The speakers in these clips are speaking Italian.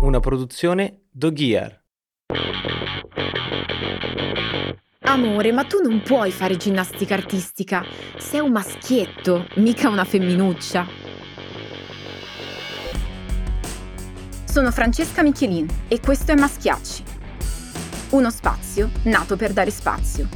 Una produzione Doghier. Amore, ma tu non puoi fare ginnastica artistica. Sei un maschietto, mica una femminuccia. Sono Francesca Michelin e questo è Maschiacci. Uno spazio nato per dare spazio.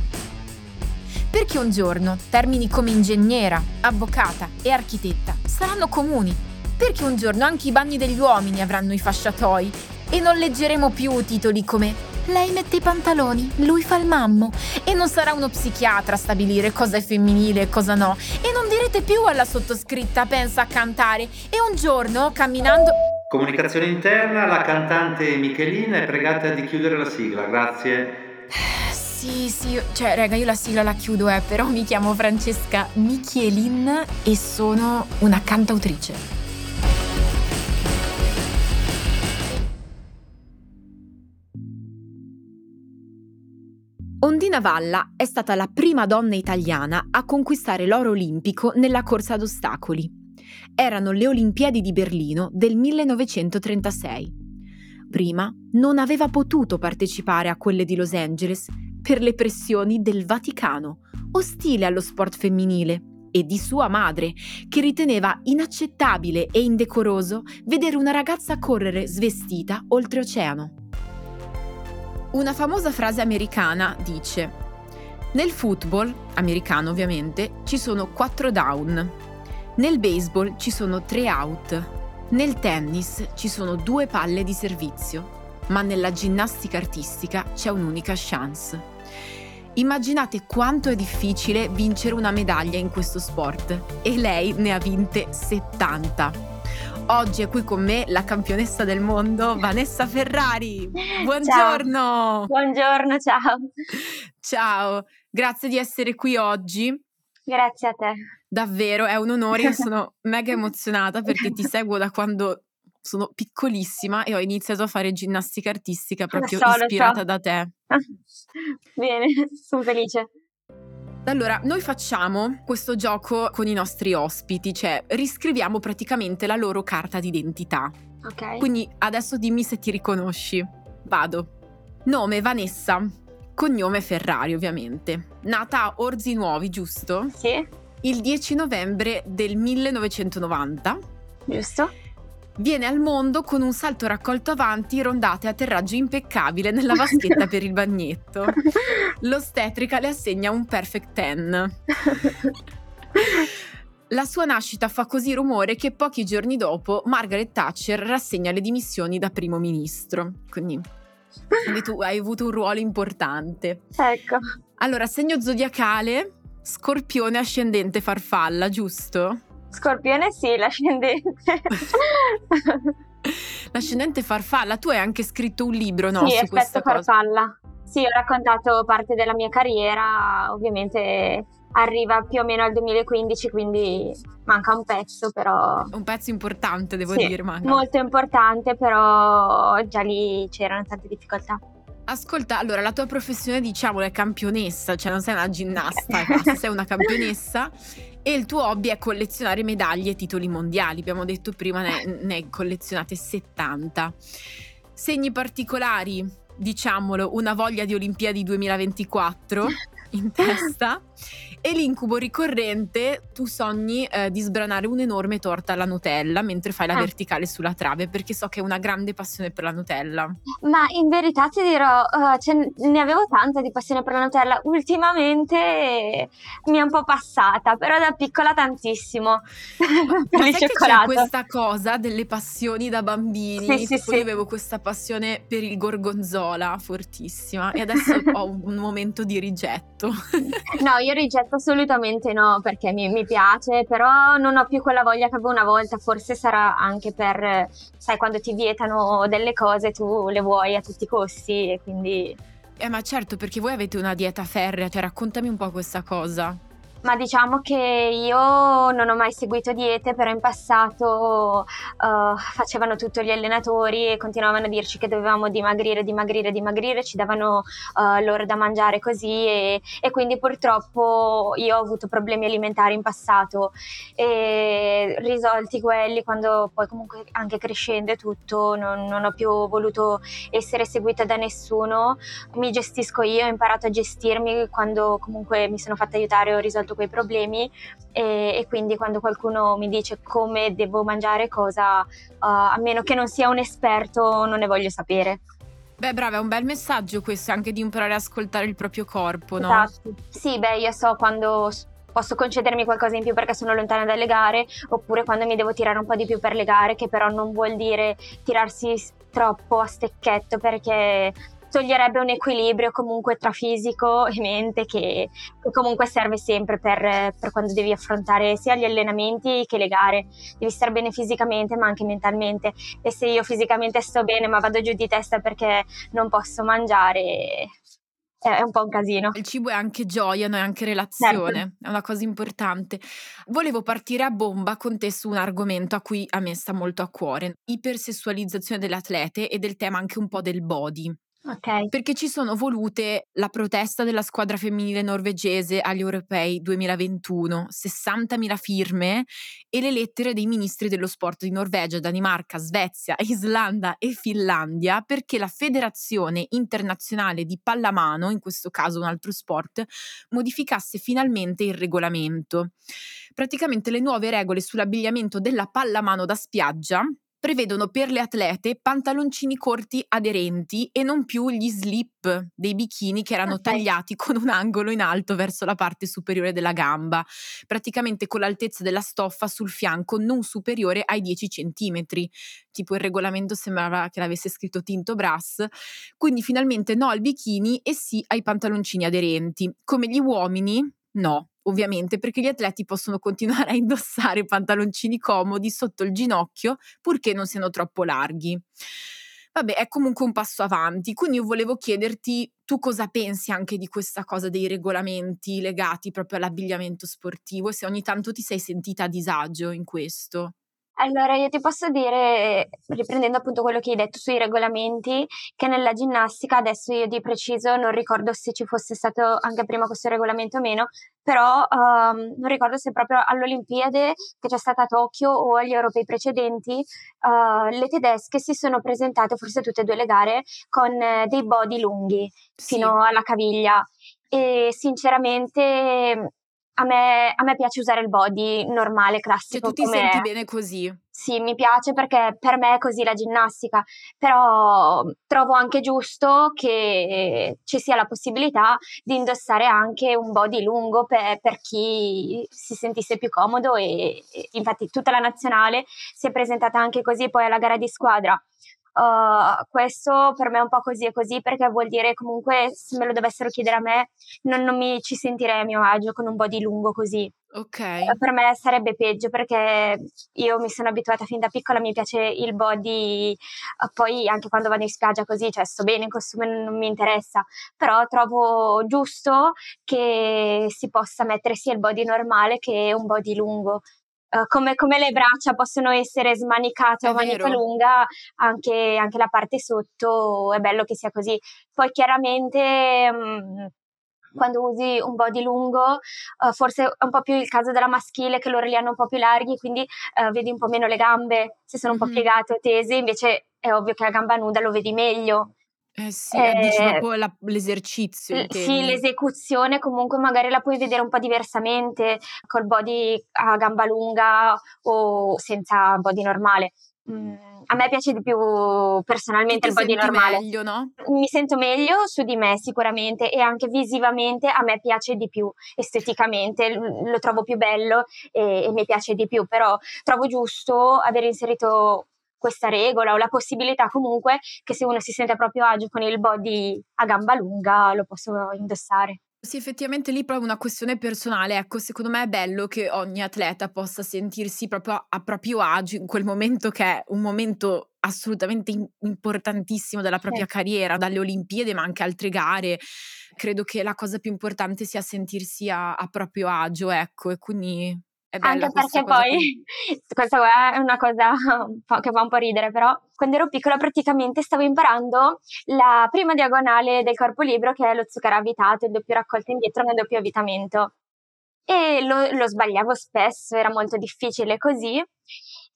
Perché un giorno termini come ingegnera, avvocata e architetta saranno comuni. Perché un giorno anche i bagni degli uomini avranno i fasciatoi e non leggeremo più titoli come lei mette i pantaloni, lui fa il mammo e non sarà uno psichiatra a stabilire cosa è femminile e cosa no e non direte più alla sottoscritta pensa a cantare e un giorno camminando Comunicazione interna, la cantante Michelina è pregata di chiudere la sigla, grazie. Sì, sì, cioè raga io la sigla la chiudo eh, però mi chiamo Francesca Michelin e sono una cantautrice. Ondina Valla è stata la prima donna italiana a conquistare l'oro olimpico nella corsa ad ostacoli. Erano le Olimpiadi di Berlino del 1936. Prima non aveva potuto partecipare a quelle di Los Angeles per le pressioni del Vaticano, ostile allo sport femminile, e di sua madre, che riteneva inaccettabile e indecoroso vedere una ragazza correre svestita oltreoceano. Una famosa frase americana dice: Nel football, americano ovviamente, ci sono quattro down. Nel baseball ci sono tre out. Nel tennis ci sono due palle di servizio. Ma nella ginnastica artistica c'è un'unica chance. Immaginate quanto è difficile vincere una medaglia in questo sport e lei ne ha vinte 70. Oggi è qui con me la campionessa del mondo Vanessa Ferrari. Buongiorno. Ciao. Buongiorno, ciao. Ciao, grazie di essere qui oggi. Grazie a te. Davvero, è un onore, io sono mega emozionata perché ti seguo da quando sono piccolissima e ho iniziato a fare ginnastica artistica proprio so, ispirata so. da te. Bene, sono felice. Allora, noi facciamo questo gioco con i nostri ospiti, cioè riscriviamo praticamente la loro carta d'identità. Ok. Quindi adesso dimmi se ti riconosci. Vado. Nome Vanessa, cognome Ferrari ovviamente. Nata a Orzi Nuovi, giusto? Sì, Il 10 novembre del 1990. giusto. Viene al mondo con un salto raccolto avanti, rondate e atterraggio impeccabile nella vaschetta per il bagnetto. L'ostetrica le assegna un perfect ten. La sua nascita fa così rumore che pochi giorni dopo Margaret Thatcher rassegna le dimissioni da primo ministro. Quindi, quindi tu hai avuto un ruolo importante. ecco, Allora, segno zodiacale, scorpione ascendente farfalla, giusto? Scorpione sì, l'ascendente. L'ascendente farfalla, tu hai anche scritto un libro, no? sì, su effetto cosa. farfalla. Sì, ho raccontato parte della mia carriera, ovviamente arriva più o meno al 2015, quindi manca un pezzo, però Un pezzo importante, devo Sì, dire, manca. molto importante, però già lì c'erano tante difficoltà. Ascolta, allora la tua professione, diciamo, è campionessa, cioè non sei una ginnasta, sei una campionessa e il tuo hobby è collezionare medaglie e titoli mondiali. Abbiamo detto prima ne, ne collezionate 70. Segni particolari, diciamolo, una voglia di Olimpiadi 2024 in testa e l'incubo ricorrente, tu sogni eh, di sbranare un'enorme torta alla Nutella mentre fai la Ah. verticale sulla trave perché so che hai una grande passione per la Nutella. Ma in verità ti dirò, eh, ce- ne avevo tanta di passione per la Nutella. Ultimamente mi è un po' passata, però da piccola tantissimo. Per il c'è questa cosa delle passioni da bambini? Sì, sì, sì. avevo questa passione per il gorgonzola fortissima e adesso ho un momento di rigetto. No, io rigetto Assolutamente no, perché mi, mi, piace, però non ho più quella voglia che avevo una volta, forse sarà anche per, sai, quando ti vietano delle cose tu le vuoi a tutti i costi e quindi... Eh ma certo, perché voi avete una dieta ferrea, cioè raccontami un po' questa cosa. Ma diciamo che io non ho mai seguito diete, però in passato uh, facevano tutto gli allenatori e continuavano a dirci che dovevamo dimagrire, dimagrire, dimagrire, ci davano uh, loro da mangiare così e, e, quindi purtroppo io ho avuto problemi alimentari in passato e risolti quelli quando poi comunque anche crescendo e tutto non, non ho più voluto essere seguita da nessuno, mi gestisco io, ho imparato a gestirmi quando comunque mi sono fatta aiutare ho risolto quei problemi e, e, quindi quando qualcuno mi dice come devo mangiare cosa, uh, a meno che non sia un esperto, non ne voglio sapere. Beh, brava, è un bel messaggio questo, anche di imparare ad ascoltare il proprio corpo, no? Esatto. Sì, beh, io so quando posso concedermi qualcosa in più perché sono lontana dalle gare, oppure quando mi devo tirare un po' di più per le gare, che però non vuol dire tirarsi troppo a stecchetto perché toglierebbe un equilibrio comunque tra fisico e mente che, che comunque serve sempre per, per, quando devi affrontare sia gli allenamenti che le gare. Devi stare bene fisicamente ma anche mentalmente e se io fisicamente sto bene ma vado giù di testa perché non posso mangiare è un po' un casino. Il cibo è anche gioia, no? è anche relazione, certo. è una cosa importante. Volevo partire a bomba con te su un argomento a cui a me sta molto a cuore, ipersessualizzazione delle atlete e del tema anche un po' del body. Okay. Perché ci sono volute la protesta della squadra femminile norvegese agli europei 2021, 60.000 firme e le lettere dei ministri dello sport di Norvegia, Danimarca, Svezia, Islanda e Finlandia perché la Federazione Internazionale di Pallamano, in questo caso un altro sport, modificasse finalmente il regolamento. Praticamente le nuove regole sull'abbigliamento della pallamano da spiaggia prevedono per le atlete pantaloncini corti aderenti e non più gli slip dei bikini che erano okay. tagliati con un angolo in alto verso la parte superiore della gamba, praticamente con l'altezza della stoffa sul fianco non superiore ai 10 cm. Tipo il regolamento sembrava che l'avesse scritto Tinto Brass. Quindi finalmente no al bikini e sì ai pantaloncini aderenti. Come gli uomini, no ovviamente, perché gli atleti possono continuare a indossare pantaloncini comodi sotto il ginocchio purché non siano troppo larghi. Vabbè, è comunque un passo avanti, quindi io volevo chiederti tu cosa pensi anche di questa cosa dei regolamenti legati proprio all'abbigliamento sportivo, se ogni tanto ti sei sentita a disagio in questo. Allora, io ti posso dire, riprendendo appunto quello che hai detto sui regolamenti, che nella ginnastica, adesso io di preciso non ricordo se ci fosse stato anche prima questo regolamento o meno, però um, non ricordo se proprio all'Olimpiade che c'è stata a Tokyo o agli europei precedenti, uh, le tedesche si sono presentate, forse tutte e due le gare, con uh, dei body lunghi sì. fino alla caviglia. E sinceramente a me, a me, piace usare il body normale, classico. Cioè tu ti come... senti bene così? Sì, mi piace perché per me è così la ginnastica, però trovo anche giusto che ci sia la possibilità di indossare anche un body lungo per, per chi si sentisse più comodo e, e infatti tutta la nazionale si è presentata anche così poi alla gara di squadra Uh, questo per me è un po' così e così perché vuol dire comunque se me lo dovessero chiedere a me non, non mi ci sentirei a mio agio con un body lungo così. Ok. Uh, per me sarebbe peggio perché io mi sono abituata fin da piccola, mi piace il body, uh, poi anche quando vado in spiaggia così, cioè sto bene in costume, non mi interessa, però trovo giusto che si possa mettere sia il body normale che un body lungo Uh, come, come, le braccia possono essere smanicate a manica lunga, anche, anche, la parte sotto è bello che sia così. Poi chiaramente mh, mm, quando usi un body lungo, uh, forse è un po' più il caso della maschile che loro li hanno un po' più larghi, quindi uh, vedi un po' meno le gambe, se sono un po' piegate o tese, invece è ovvio che a gamba nuda lo vedi meglio. Eh sì, eh, dici proprio la, l'esercizio. L- sì, l'esecuzione comunque magari la puoi vedere un po' diversamente col body a gamba lunga o senza body normale. Mm, a me piace di più personalmente il body normale. Meglio, no? Mi sento meglio su di me sicuramente e anche visivamente a me piace di più, esteticamente lo trovo più bello e, e mi piace di più, però trovo giusto aver inserito questa regola o la possibilità comunque che se uno si sente proprio agio con il body a gamba lunga lo posso indossare. Sì, effettivamente lì proprio una questione personale. Ecco, secondo me è bello che ogni atleta possa sentirsi proprio a proprio agio in quel momento che è un momento assolutamente im importantissimo della propria Sì. carriera, dalle Olimpiadi, ma anche altre gare. Credo che la cosa più importante sia sentirsi a a proprio agio, ecco, e quindi è Anche perché poi questa è una cosa che fa un po' ridere, però quando ero piccola praticamente stavo imparando la prima diagonale del corpo libero che è lo zucchero avvitato, il doppio raccolto indietro nel doppio avvitamento. E lo, lo sbagliavo spesso, era molto difficile così.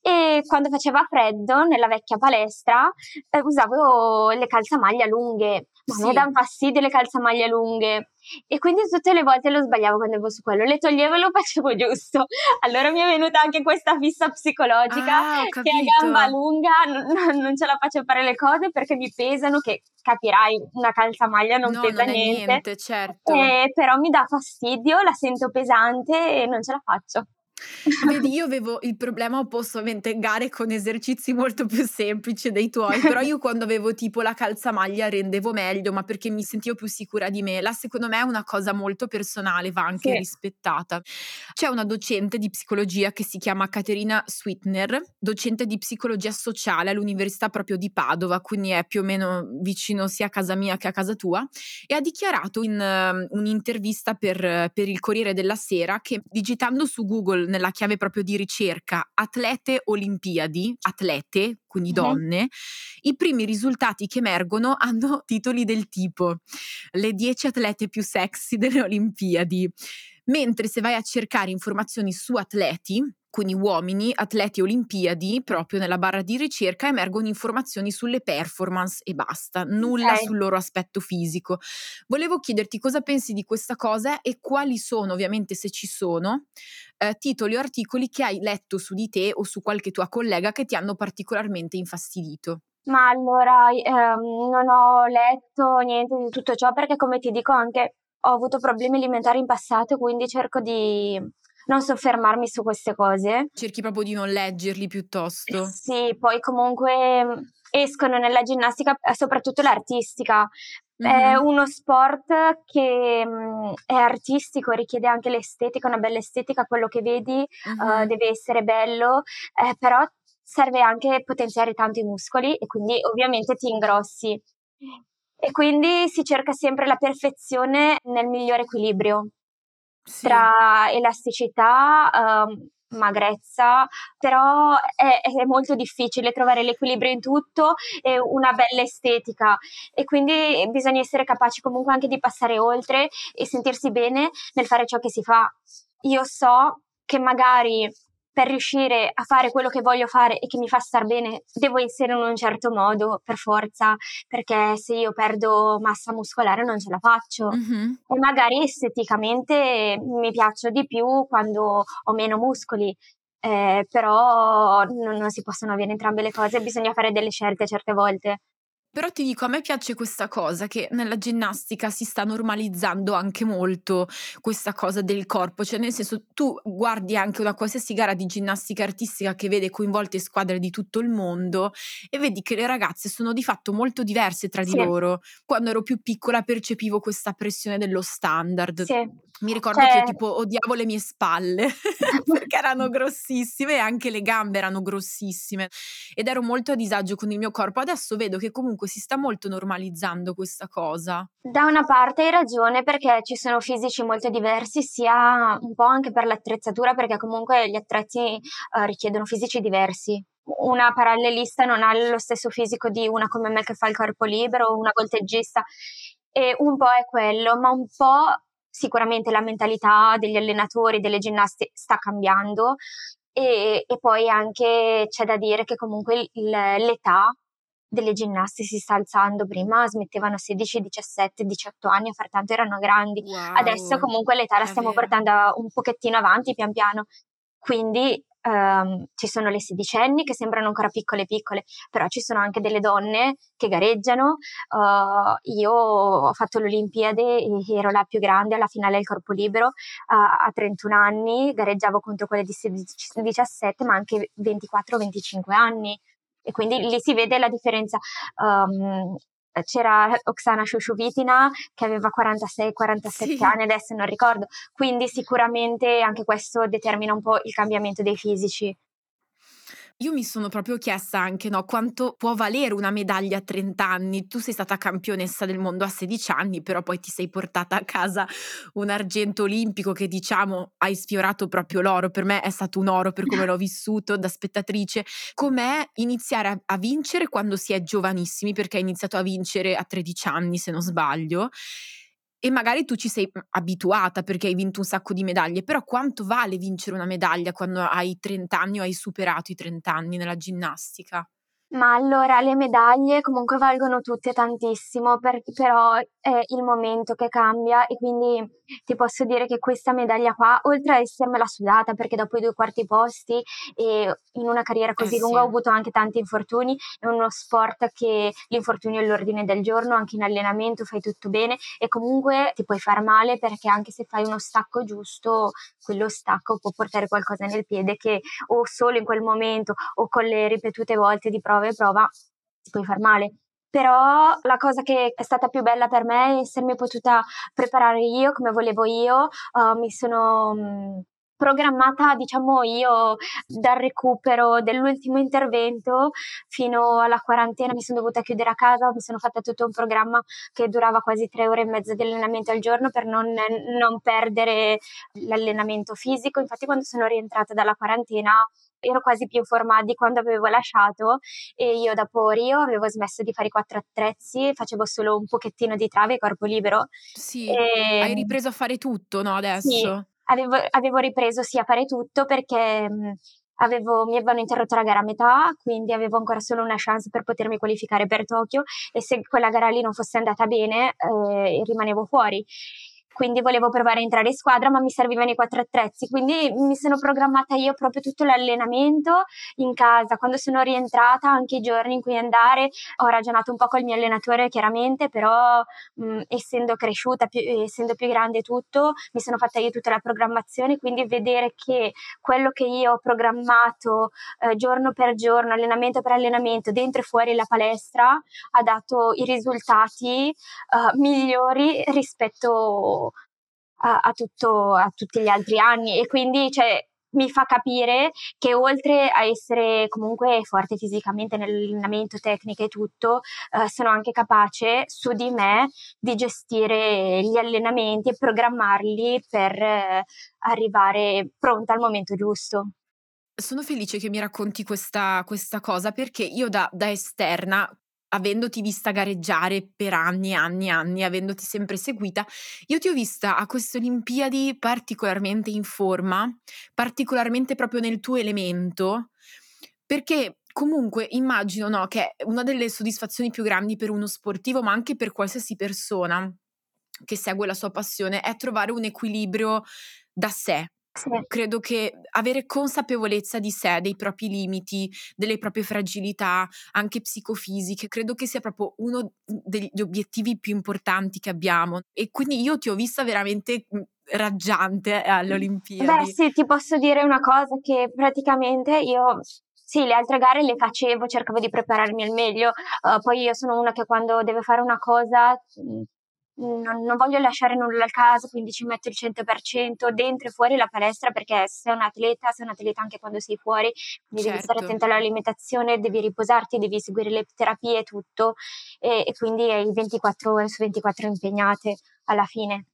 E quando faceva freddo nella vecchia palestra eh, usavo le calzamaglia lunghe, ma a me Sì. danno fastidio le calzamaglie lunghe. E quindi tutte le volte lo sbagliavo quando avevo su quello, le toglievo e lo facevo giusto. Allora mi è venuta anche questa fissa psicologica Ah, che a gamba lunga non, non ce la faccio fare le cose perché mi pesano, che capirai, una calzamaglia non No, pesa non niente. niente, certo. Eh, però mi dà fastidio, la sento pesante e non ce la faccio. Vedi, io avevo il problema opposto, ovviamente gare con esercizi molto più semplici dei tuoi, però io quando avevo tipo la calzamaglia rendevo meglio, ma perché mi sentivo più sicura di me. La secondo me è una cosa molto personale, va anche Sì. rispettata. C'è una docente di psicologia che si chiama Caterina Sweetner, docente di psicologia sociale all'Università proprio di Padova, quindi è più o meno vicino sia a casa mia che a casa tua, e ha dichiarato in eh, un'intervista per, per il Corriere della Sera che digitando su Google nella chiave proprio di ricerca atlete olimpiadi, atlete, quindi donne, i primi risultati che emergono hanno titoli del tipo le 10 atlete più sexy delle Olimpiadi, mentre se vai a cercare informazioni su atleti, quindi uomini, atleti olimpiadi, proprio nella barra di ricerca emergono informazioni sulle performance e basta, nulla Ok. sul loro aspetto fisico. Volevo chiederti cosa pensi di questa cosa e quali sono, ovviamente se ci sono, eh, titoli o articoli che hai letto su di te o su qualche tua collega che ti hanno particolarmente infastidito. Ma allora, ehm, non ho letto niente di tutto ciò perché, come ti dico, anche ho avuto problemi alimentari in passato, quindi cerco di non soffermarmi su queste cose. Cerchi proprio di non leggerli piuttosto. Sì, poi comunque mh, escono nella ginnastica, eh, soprattutto l'artistica. È Mhm. uno sport che mh, è artistico, richiede anche l'estetica, una bella estetica, quello che vedi eh, Mhm. deve essere bello, eh, però serve anche potenziare tanto i muscoli e quindi ovviamente ti ingrossi. E quindi si cerca sempre la perfezione nel migliore equilibrio Sì. tra elasticità, ehm, magrezza, però è, è molto difficile trovare l'equilibrio in tutto e una bella estetica e quindi bisogna essere capaci comunque anche di passare oltre e sentirsi bene nel fare ciò che si fa. Io so che magari per riuscire a fare quello che voglio fare e che mi fa star bene, devo essere in un certo modo per forza, perché se io perdo massa muscolare non ce la faccio Mhm. e magari esteticamente mi piaccio di più quando ho meno muscoli, eh, però non, non si possono avere entrambe le cose, bisogna fare delle scelte certe volte. Però ti dico, a me piace questa cosa che nella ginnastica si sta normalizzando anche molto questa cosa del corpo, cioè nel senso tu guardi anche una qualsiasi gara di ginnastica artistica che vede coinvolte squadre di tutto il mondo e vedi che le ragazze sono di fatto molto diverse tra di Sì. loro. Quando ero più piccola percepivo questa pressione dello standard. Sì. Mi ricordo Cioè- che tipo odiavo le mie spalle perché erano grossissime e anche le gambe erano grossissime ed ero molto a disagio con il mio corpo. Adesso vedo che comunque si sta molto normalizzando questa cosa. Da una parte hai ragione perché ci sono fisici molto diversi, sia un po' anche per l'attrezzatura, perché comunque gli attrezzi eh, richiedono fisici diversi. Una parallelista non ha lo stesso fisico di una come me che fa il corpo libero, o una volteggista, e un po' è quello, ma un po' sicuramente la mentalità degli allenatori, delle ginnasti sta cambiando e, e poi anche c'è da dire che comunque il- l'età delle ginnaste si sta alzando. Prima smettevano a 16, 17, 18 anni a far tanto erano grandi. Wow. Adesso comunque l'età la stiamo vero. portando un pochettino avanti pian piano. Quindi ehm, ci sono le sedicenni che sembrano ancora piccole piccole, però ci sono anche delle donne che gareggiano. Uh, io ho fatto l'Olimpiade e ero la più grande alla finale del corpo libero uh, a 31 anni, gareggiavo contro quelle di 16, 17, ma anche 24-25 anni. E quindi lì si vede la differenza. Um, c'era Oksana Shushuvitina che aveva 46-47 sì. anni, adesso non ricordo, quindi sicuramente anche questo determina un po' il cambiamento dei fisici. Io mi sono proprio chiesta anche no, quanto può valere una medaglia a 30 anni. Tu sei stata campionessa del mondo a 16 anni, però poi ti sei portata a casa un argento olimpico che diciamo hai sfiorato proprio l'oro. Per me è stato un oro per come l'ho vissuto da spettatrice. Com'è iniziare a, a vincere quando si è giovanissimi? Perché hai iniziato a vincere a 13 anni, se non sbaglio e magari tu ci sei mhmm, abituata perché hai vinto un sacco di medaglie, però quanto vale vincere una medaglia quando hai 30 anni o hai superato i 30 anni nella ginnastica? Ma allora le medaglie comunque valgono tutte tantissimo, per, però è il momento che cambia e quindi ti posso dire che questa medaglia qua, oltre a essermela sudata perché dopo i due quarti posti e in una carriera così eh lunga sì. ho avuto anche tanti infortuni, è uno sport che l'infortunio è l'ordine del giorno, anche in allenamento fai tutto bene e comunque ti puoi far male perché anche se fai uno stacco giusto, quello stacco può portare qualcosa nel piede che o solo in quel momento o con le ripetute volte di prova e prova ti puoi far male però la cosa che è stata più bella per me è essermi potuta preparare io come volevo io, uh, mi sono mm, programmata, diciamo io, dal recupero dell'ultimo intervento fino alla quarantena, mi sono dovuta chiudere a casa, mi sono fatta tutto un programma che durava quasi tre ore e mezza di allenamento al giorno per non, non perdere l'allenamento fisico. Infatti quando sono rientrata dalla quarantena ero quasi più informata di quando avevo lasciato e io dopo Rio avevo smesso di fare i quattro attrezzi, facevo solo un pochettino di trave, corpo libero. Sì, e... hai ripreso a fare tutto, no, adesso? Sì, avevo, avevo ripreso sì a fare tutto perché... Avevo, mi avevano interrotto la gara a metà, quindi avevo ancora solo una chance per potermi qualificare per Tokyo e se quella gara lì non fosse andata bene eh, rimanevo fuori quindi volevo provare a entrare in squadra, ma mi servivano i quattro attrezzi, quindi mi sono programmata io proprio tutto l'allenamento in casa. Quando sono rientrata, anche i giorni in cui andare, ho ragionato un po' col mio allenatore, chiaramente, però mh, essendo cresciuta, più, essendo più grande tutto, mi sono fatta io tutta la programmazione, quindi vedere che quello che io ho programmato eh, giorno per giorno, allenamento per allenamento, dentro e fuori la palestra, ha dato i risultati eh, migliori rispetto a, a, tutto, a tutti gli altri anni e quindi cioè, mi fa capire che oltre a essere comunque forte fisicamente nell'allenamento, tecnica e tutto, eh, sono anche capace su di me di gestire gli allenamenti e programmarli per eh, arrivare pronta al momento giusto. Sono felice che mi racconti questa, questa cosa perché io da, da esterna avendoti vista gareggiare per anni e anni e anni, avendoti sempre seguita, io ti ho vista a queste Olimpiadi particolarmente in forma, particolarmente proprio nel tuo elemento, perché comunque immagino no, che una delle soddisfazioni più grandi per uno sportivo, ma anche per qualsiasi persona che segue la sua passione, è trovare un equilibrio da sé, sì. Credo che avere consapevolezza di sé, dei propri limiti, delle proprie fragilità, anche psicofisiche, credo che sia proprio uno degli obiettivi più importanti che abbiamo. E quindi io ti ho vista veramente mhmm, raggiante alle Olimpiadi. Beh, sì, ti posso dire una cosa che praticamente io sì, le altre gare le facevo, cercavo di prepararmi al meglio. Uh, poi io sono una che quando deve fare una cosa mhmm, non, non, voglio lasciare nulla al caso, quindi ci metto il 100% dentro e fuori la palestra perché sei un atleta, sei un atleta anche quando sei fuori, quindi certo. devi stare certo. attento all'alimentazione, devi riposarti, devi seguire le terapie e tutto e, e quindi hai 24 ore su 24 impegnate alla fine.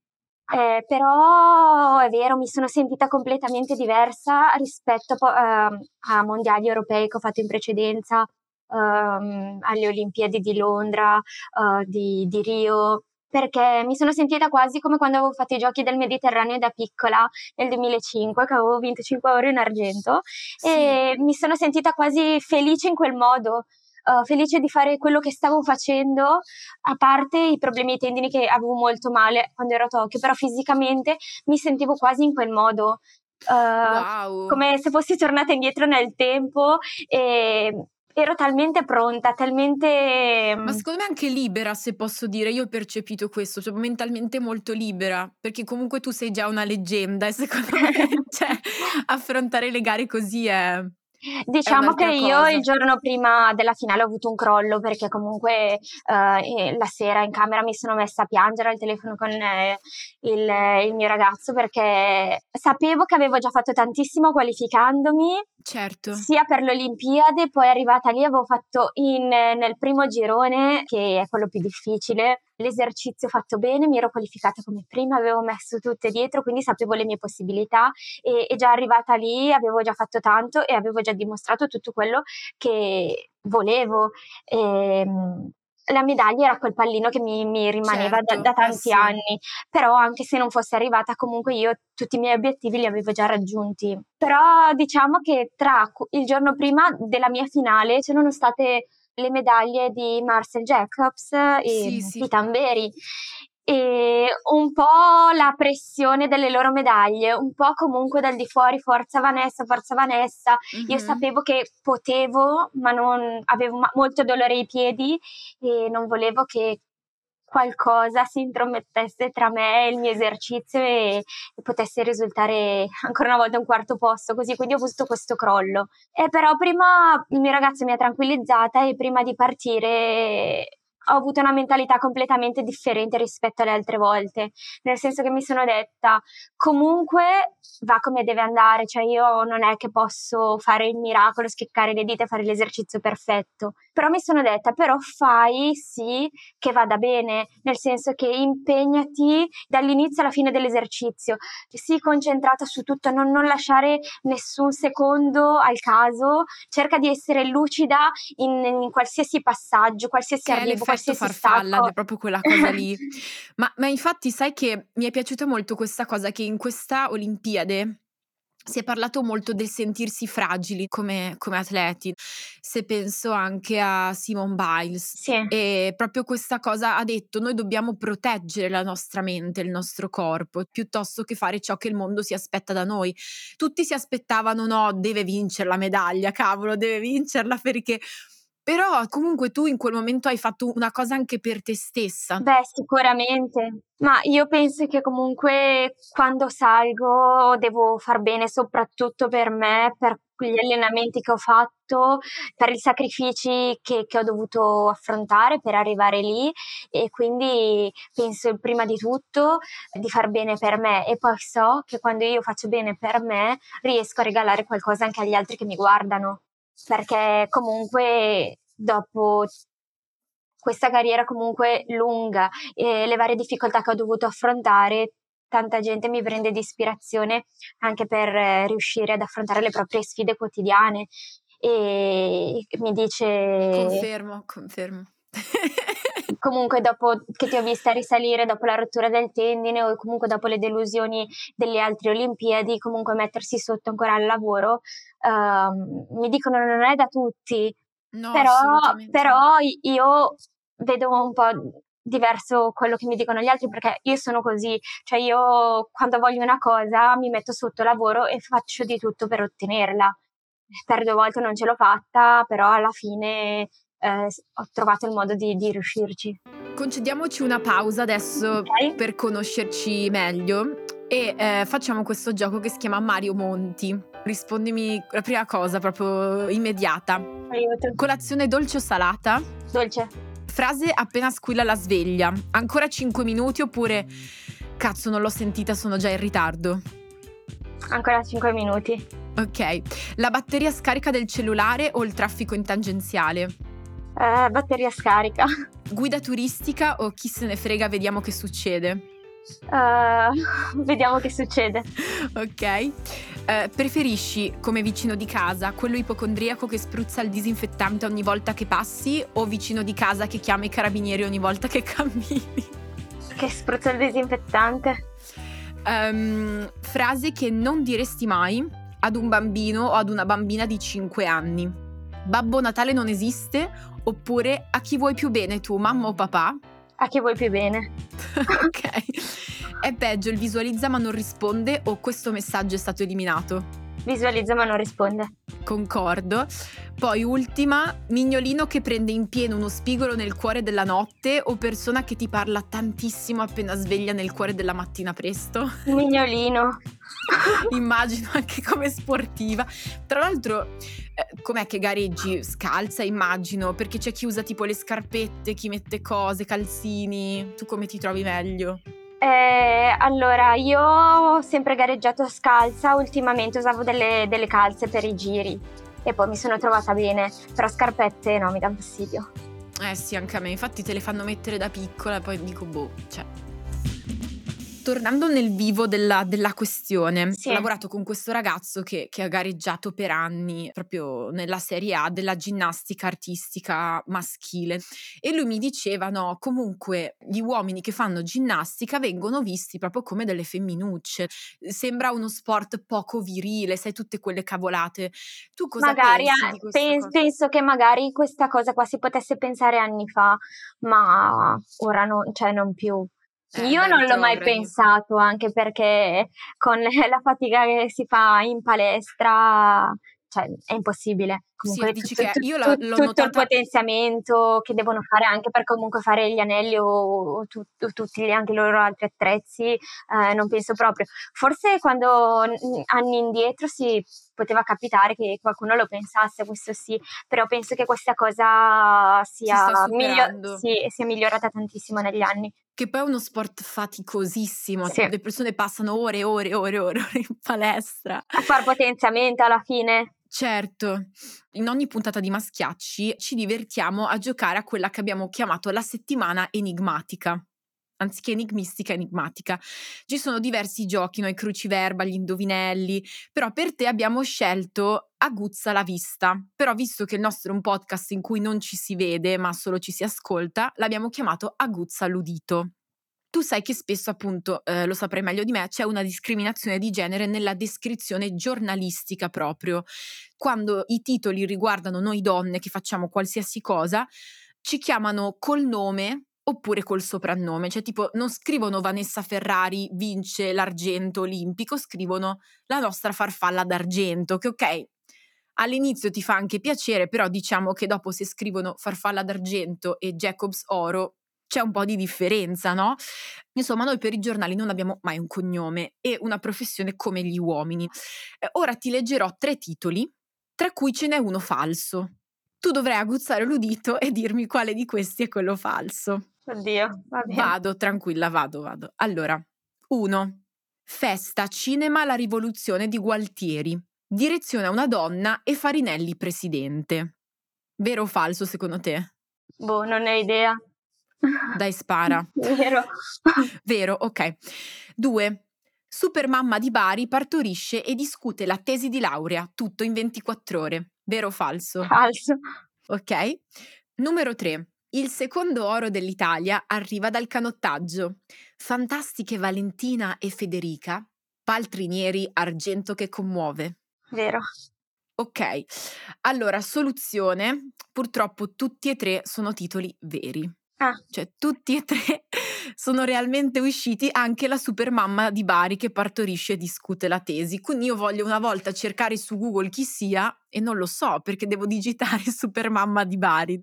Eh, però è vero, mi sono sentita completamente diversa rispetto uh, a mondiali europei che ho fatto in precedenza, uh, alle Olimpiadi di Londra, uh, di, di Rio, perché mi sono sentita quasi come quando avevo fatto i giochi del Mediterraneo da piccola nel 2005, che avevo vinto 5 oro in argento sì. e mi sono sentita quasi felice in quel modo. Uh, felice di fare quello che stavo facendo, a parte i problemi ai tendini che avevo molto male quando ero a Tokyo, però fisicamente mi sentivo quasi in quel modo. Uh, wow. come se fossi tornata indietro nel tempo e ero talmente pronta, talmente... Ma mm, secondo me anche libera, se posso dire, io ho percepito questo, cioè mentalmente molto libera, perché comunque tu sei già una leggenda e secondo me cioè, affrontare le gare così è, Diciamo che io il giorno prima della finale ho avuto un crollo perché comunque eh, la sera in camera mi sono messa a piangere al telefono con eh, il, il, mio ragazzo perché sapevo che avevo già fatto tantissimo qualificandomi. Certo. Sia per le Olimpiadi, poi arrivata lì avevo fatto in, nel primo girone, che è quello più difficile, l'esercizio fatto bene, mi ero qualificata come prima, avevo messo tutte dietro, quindi sapevo le mie possibilità e, e già arrivata lì avevo già fatto tanto e avevo già dimostrato tutto quello che volevo. E, ehm, la medaglia era quel pallino che mi, mi rimaneva certo, da, da, tanti eh sì. anni, però anche se non fosse arrivata comunque io tutti i miei obiettivi li avevo già raggiunti. Però diciamo che tra il giorno prima della mia finale c'erano state le medaglie di Marcel Jacobs e sì, sì. Tamberi e un po' la pressione delle loro medaglie, un po' comunque dal di fuori, forza Vanessa, forza Vanessa. Mm-hmm. Io sapevo che potevo, ma non avevo molto dolore ai piedi e non volevo che qualcosa si intromettesse tra me e il mio esercizio e, e, potesse risultare ancora una volta un quarto posto, così quindi ho avuto questo crollo. E però prima il mio ragazzo mi ha tranquillizzata e prima di partire ho avuto una mentalità completamente differente rispetto alle altre volte, nel senso che mi sono detta comunque va come deve andare, cioè io non è che posso fare il miracolo, schiccare le dita e fare l'esercizio perfetto, però mi sono detta però fai sì che vada bene, nel senso che impegnati dall'inizio alla fine dell'esercizio, sii concentrata su tutto, non, non lasciare nessun secondo al caso, cerca di essere lucida in, in qualsiasi passaggio, qualsiasi arrivo, qualsiasi farfalla, è proprio quella cosa lì. ma, ma infatti sai che mi è piaciuta molto questa cosa che in questa Olimpiade si è parlato molto del sentirsi fragili come, come, atleti, se penso anche a Simone Biles. Sì. E proprio questa cosa ha detto: noi dobbiamo proteggere la nostra mente, il nostro corpo, piuttosto che fare ciò che il mondo si aspetta da noi. Tutti si aspettavano: no, deve vincere la medaglia, cavolo, deve vincerla perché però comunque tu in quel momento hai fatto una cosa anche per te stessa. Beh, sicuramente. Ma io penso che comunque quando salgo devo far bene soprattutto per me, per gli allenamenti che ho fatto, per i sacrifici che, che ho dovuto affrontare per arrivare lì e quindi penso prima di tutto di far bene per me e poi so che quando io faccio bene per me riesco a regalare qualcosa anche agli altri che mi guardano perché comunque dopo questa carriera comunque lunga e le varie difficoltà che ho dovuto affrontare, tanta gente mi prende di ispirazione anche per eh, riuscire ad affrontare le proprie sfide quotidiane e mi dice confermo, confermo. comunque dopo che ti ho vista risalire dopo la rottura del tendine o comunque dopo le delusioni delle altre Olimpiadi, comunque mettersi sotto ancora al lavoro, uh, mi dicono non è da tutti, no, però, però io vedo un po' diverso quello che mi dicono gli altri perché io sono così, cioè io quando voglio una cosa mi metto sotto lavoro e faccio di tutto per ottenerla. Per due volte non ce l'ho fatta, però alla fine eh, ho trovato il modo di, di, riuscirci. Concediamoci una pausa adesso okay. per conoscerci meglio e eh, facciamo questo gioco che si chiama Mario Monti. Rispondimi la prima cosa, proprio immediata. Aiuto. Colazione dolce o salata? Dolce. Frase appena squilla la sveglia. Ancora 5 minuti oppure cazzo non l'ho sentita, sono già in ritardo. Ancora 5 minuti. Ok. La batteria scarica del cellulare o il traffico in tangenziale? Eh, batteria scarica. Guida turistica o chi se ne frega, vediamo che succede? Uh, vediamo che succede. ok. Uh, preferisci come vicino di casa quello ipocondriaco che spruzza il disinfettante ogni volta che passi o vicino di casa che chiama i carabinieri ogni volta che cammini? Che spruzza il disinfettante. Um, frase che non diresti mai ad un bambino o ad una bambina di 5 anni. Babbo Natale non esiste oppure a chi vuoi più bene tu, mamma o papà? A chi vuoi più bene. ok. È peggio il visualizza ma non risponde o questo messaggio è stato eliminato? Visualizza ma non risponde. concordo. Poi ultima, mignolino che prende in pieno uno spigolo nel cuore della notte o persona che ti parla tantissimo appena sveglia nel cuore della mattina presto? Mignolino. Immagino anche come sportiva. Tra l'altro, eh, com'è che gareggi? Scalza, immagino, perché c'è chi usa tipo le scarpette, chi mette cose, calzini. Tu come ti trovi meglio? Eh, allora, io ho sempre gareggiato scalza, ultimamente usavo delle, delle calze per i giri e poi mi sono trovata bene, però scarpette no, mi dà fastidio. Eh sì, anche a me, infatti te le fanno mettere da piccola e poi dico boh, cioè tornando nel vivo della, della questione, sì. ho lavorato con questo ragazzo che, che, ha gareggiato per anni proprio nella Serie A della ginnastica artistica maschile e lui mi diceva no, comunque gli uomini che fanno ginnastica vengono visti proprio come delle femminucce, sembra uno sport poco virile, sai tutte quelle cavolate. Tu cosa magari, pensi? Penso, penso che magari questa cosa qua si potesse pensare anni fa, ma ora no, cioè non più. Eh, Io non l'ho mai pensato, anche perché con la fatica che si fa in palestra, cioè, è impossibile. Comunque, sì, dici che io l'ho, l'ho tutto notata... il potenziamento che devono fare anche per comunque fare gli anelli o, o, tu, o tutti anche i loro altri attrezzi, eh, non penso proprio. Forse quando anni indietro si poteva capitare che qualcuno lo pensasse, questo sì, però penso che questa cosa sia, miglio- sì, sia migliorata tantissimo negli anni. Che poi è uno sport faticosissimo, sì. le persone passano ore e ore e ore, ore in palestra. A far potenziamento alla fine. Certo, in ogni puntata di Maschiacci ci divertiamo a giocare a quella che abbiamo chiamato la settimana enigmatica. Anziché enigmistica, enigmatica. Ci sono diversi giochi, noi cruciverba, gli indovinelli, però per te abbiamo scelto Aguzza la vista. Però visto che il nostro è un podcast in cui non ci si vede ma solo ci si ascolta, l'abbiamo chiamato Aguzza l'udito. Tu sai che spesso, appunto, eh, lo saprai meglio di me, c'è una discriminazione di genere nella descrizione giornalistica proprio. Quando i titoli riguardano noi donne che facciamo qualsiasi cosa, ci chiamano col nome oppure col soprannome, cioè tipo non scrivono Vanessa Ferrari vince l'argento olimpico, scrivono la nostra farfalla d'argento, che ok, all'inizio ti fa anche piacere, però diciamo che dopo se scrivono farfalla d'argento e Jacobs oro c'è un po' di differenza, no? Insomma, noi per i giornali non abbiamo mai un cognome e una professione come gli uomini. Eh, ora ti leggerò tre titoli, tra cui ce n'è uno falso. Tu dovrai aguzzare l'udito e dirmi quale di questi è quello falso. Oddio, va bene. Vado, tranquilla, vado, vado. Allora, uno. Festa Cinema La Rivoluzione di Gualtieri. Direzione a una donna e Farinelli presidente. Vero o falso secondo te? Boh, non ne ho idea. Dai, spara. Vero. Vero, ok. Due. Supermamma di Bari partorisce e discute la tesi di laurea, tutto in 24 ore. Vero o falso? Falso. Ok. Numero 3. Il secondo oro dell'Italia arriva dal canottaggio. Fantastiche Valentina e Federica, paltrinieri argento che commuove. Vero. Ok, allora soluzione, purtroppo tutti e tre sono titoli veri. Ah. Cioè, tutti e tre sono realmente usciti, anche la supermamma di Bari che partorisce e discute la tesi. Quindi io voglio una volta cercare su Google chi sia e non lo so perché devo digitare supermamma di Bari.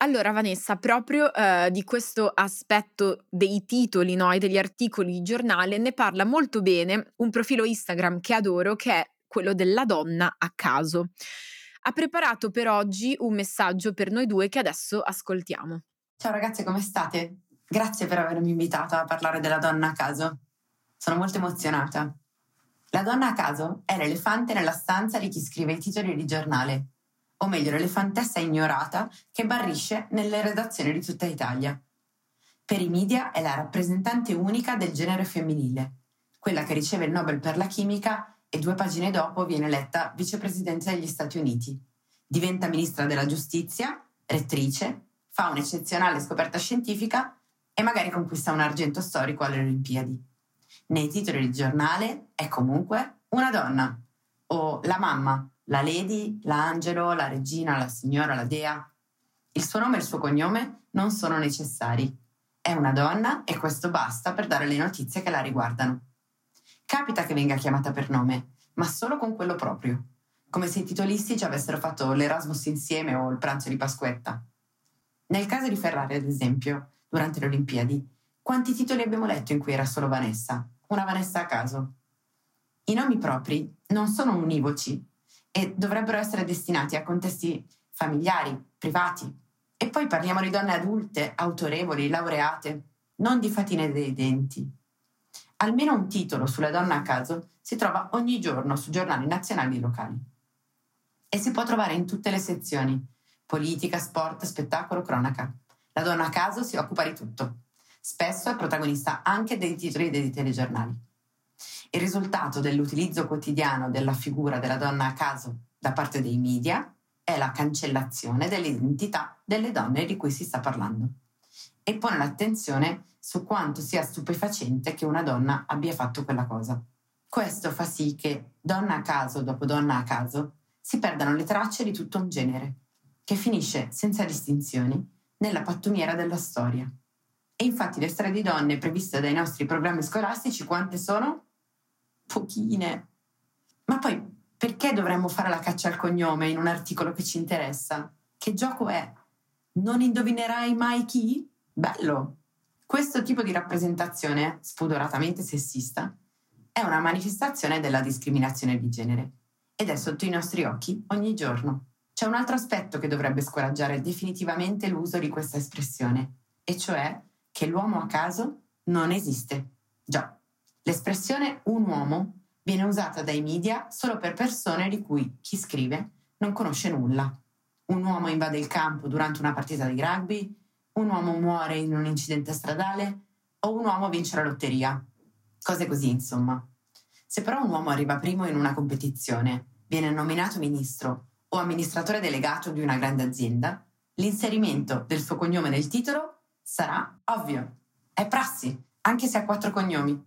Allora Vanessa, proprio eh, di questo aspetto dei titoli no, e degli articoli di giornale ne parla molto bene un profilo Instagram che adoro che è quello della donna a caso. Ha preparato per oggi un messaggio per noi due che adesso ascoltiamo. Ciao ragazze, come state? Grazie per avermi invitata a parlare della donna a caso. Sono molto emozionata. La donna a caso è l'elefante nella stanza di chi scrive i titoli di giornale, o meglio l'elefantessa ignorata che barrisce nelle redazioni di tutta Italia. Per i media è la rappresentante unica del genere femminile, quella che riceve il Nobel per la chimica e due pagine dopo viene eletta vicepresidente degli Stati Uniti. Diventa ministra della giustizia, rettrice, fa un'eccezionale scoperta scientifica e magari conquista un argento storico alle Olimpiadi. Nei titoli di giornale è comunque una donna, o la mamma, la lady, l'angelo, la regina, la signora, la dea. Il suo nome e il suo cognome non sono necessari. È una donna e questo basta per dare le notizie che la riguardano. Capita che venga chiamata per nome, ma solo con quello proprio. come se i titolisti ci avessero fatto l'Erasmus insieme o il pranzo di Pasquetta. Nel caso di Ferrari, ad esempio, durante le Olimpiadi, quanti titoli abbiamo letto in cui era solo Vanessa? Una Vanessa a caso. I nomi propri non sono univoci e dovrebbero essere destinati a contesti familiari, privati. E poi parliamo di donne adulte, autorevoli, laureate, non di fatine dei denti. Almeno un titolo sulla donna a caso si trova ogni giorno su giornali nazionali e locali. E si può trovare in tutte le sezioni, politica, sport, spettacolo, cronaca. La donna a caso si occupa di tutto. Spesso è protagonista anche dei titoli dei telegiornali. Il risultato dell'utilizzo quotidiano della figura della donna a caso da parte dei media è la cancellazione dell'identità delle donne di cui si sta parlando e pone l'attenzione su quanto sia stupefacente che una donna abbia fatto quella cosa. Questo fa sì che donna a caso dopo donna a caso si perdano le tracce di tutto un genere, che finisce senza distinzioni nella pattumiera della storia. E infatti le storie di donne previste dai nostri programmi scolastici quante sono? Pochine. Ma poi perché dovremmo fare la caccia al cognome in un articolo che ci interessa? Che gioco è? Non indovinerai mai chi? Bello! Questo tipo di rappresentazione, spudoratamente sessista, è una manifestazione della discriminazione di genere ed è sotto i nostri occhi ogni giorno. C'è un altro aspetto che dovrebbe scoraggiare definitivamente l'uso di questa espressione, e cioè che l'uomo a caso non esiste. Già, l'espressione un uomo viene usata dai media solo per persone di cui chi scrive non conosce nulla. Un uomo invade il campo durante una partita di rugby, un uomo muore in un incidente stradale o un uomo vince la lotteria. Cose così, insomma. Se però un uomo arriva primo in una competizione, viene nominato ministro o amministratore delegato di una grande azienda, l'inserimento del suo cognome nel titolo sarà ovvio. È prassi, anche se ha quattro cognomi.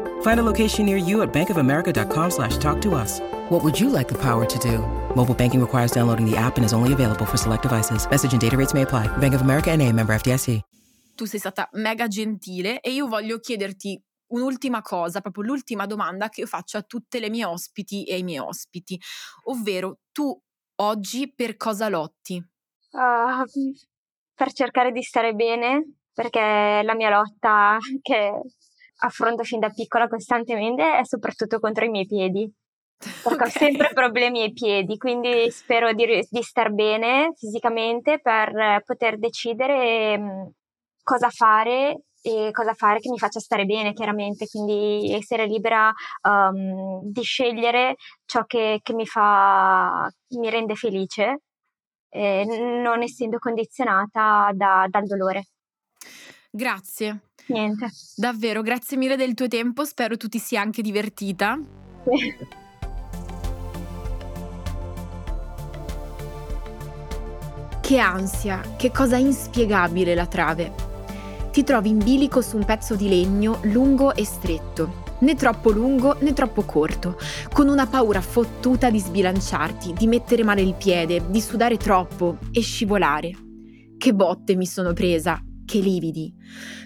Find a location near you at bankofamerica.com slash talk to us. What would you like the power to do? Mobile banking requires downloading the app and is only available for select devices. Message and data rates may apply. Bank of America and a member FDIC. Tu sei stata mega gentile e io voglio chiederti un'ultima cosa, proprio l'ultima domanda che io faccio a tutte le mie ospiti e ai miei ospiti, ovvero tu oggi per cosa lotti? Uh, per cercare di stare bene, perché la mia lotta che affronto fin da piccola costantemente è soprattutto contro i miei piedi. Perché okay. ho sempre problemi ai piedi, quindi spero di, di star bene fisicamente per poter decidere mm, cosa fare e cosa fare che mi faccia stare bene, chiaramente, quindi essere libera um, di scegliere ciò che, che mi fa, mi rende felice, eh, non essendo condizionata da, dal dolore. Grazie. Niente. Davvero, grazie mille del tuo tempo, spero tu ti sia anche divertita. Sì. Che ansia, che cosa inspiegabile la trave ti trovi in bilico su un pezzo di legno lungo e stretto, né troppo lungo né troppo corto, con una paura fottuta di sbilanciarti, di mettere male il piede, di sudare troppo e scivolare. Che botte mi sono presa, che lividi.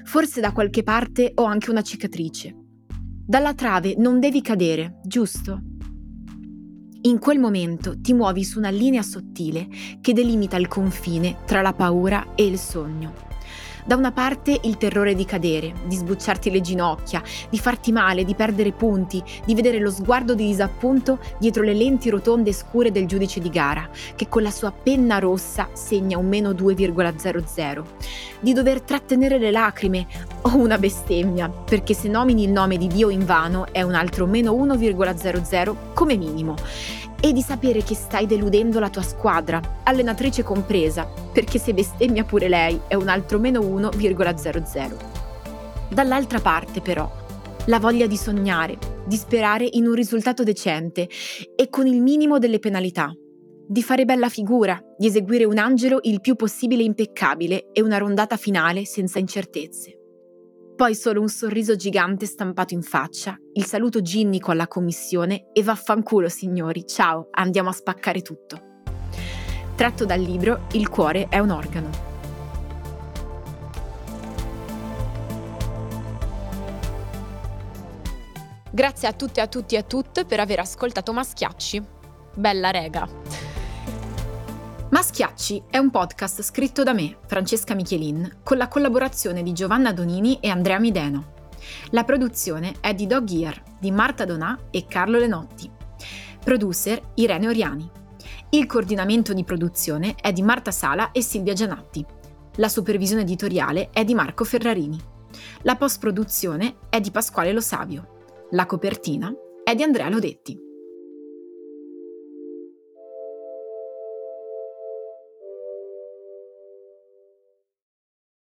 Forse da qualche parte ho anche una cicatrice. Dalla trave non devi cadere, giusto? In quel momento ti muovi su una linea sottile che delimita il confine tra la paura e il sogno. Da una parte il terrore di cadere, di sbucciarti le ginocchia, di farti male, di perdere punti, di vedere lo sguardo di disappunto dietro le lenti rotonde scure del giudice di gara, che con la sua penna rossa segna un meno 2,00, di dover trattenere le lacrime o una bestemmia, perché se nomini il nome di Dio in vano è un altro meno 1,00 come minimo e di sapere che stai deludendo la tua squadra, allenatrice compresa, perché se bestemmia pure lei è un altro meno 1,00. Dall'altra parte però, la voglia di sognare, di sperare in un risultato decente e con il minimo delle penalità. di fare bella figura, di eseguire un angelo il più possibile impeccabile e una rondata finale senza incertezze. Poi solo un sorriso gigante stampato in faccia, il saluto ginnico alla commissione e vaffanculo signori, ciao, andiamo a spaccare tutto. Tratto dal libro Il cuore è un organo. Grazie a tutte, a tutti e a tutte per aver ascoltato Maschiacci. Bella rega! Maschiacci è un podcast scritto da me, Francesca Michelin, con la collaborazione di Giovanna Donini e Andrea Mideno. La produzione è di Dog Ear, di Marta Donà e Carlo Lenotti. Producer Irene Oriani. Il coordinamento di produzione è di Marta Sala e Silvia Gianatti. La supervisione editoriale è di Marco Ferrarini. La post-produzione è di Pasquale Lo Savio. La copertina è di Andrea Lodetti.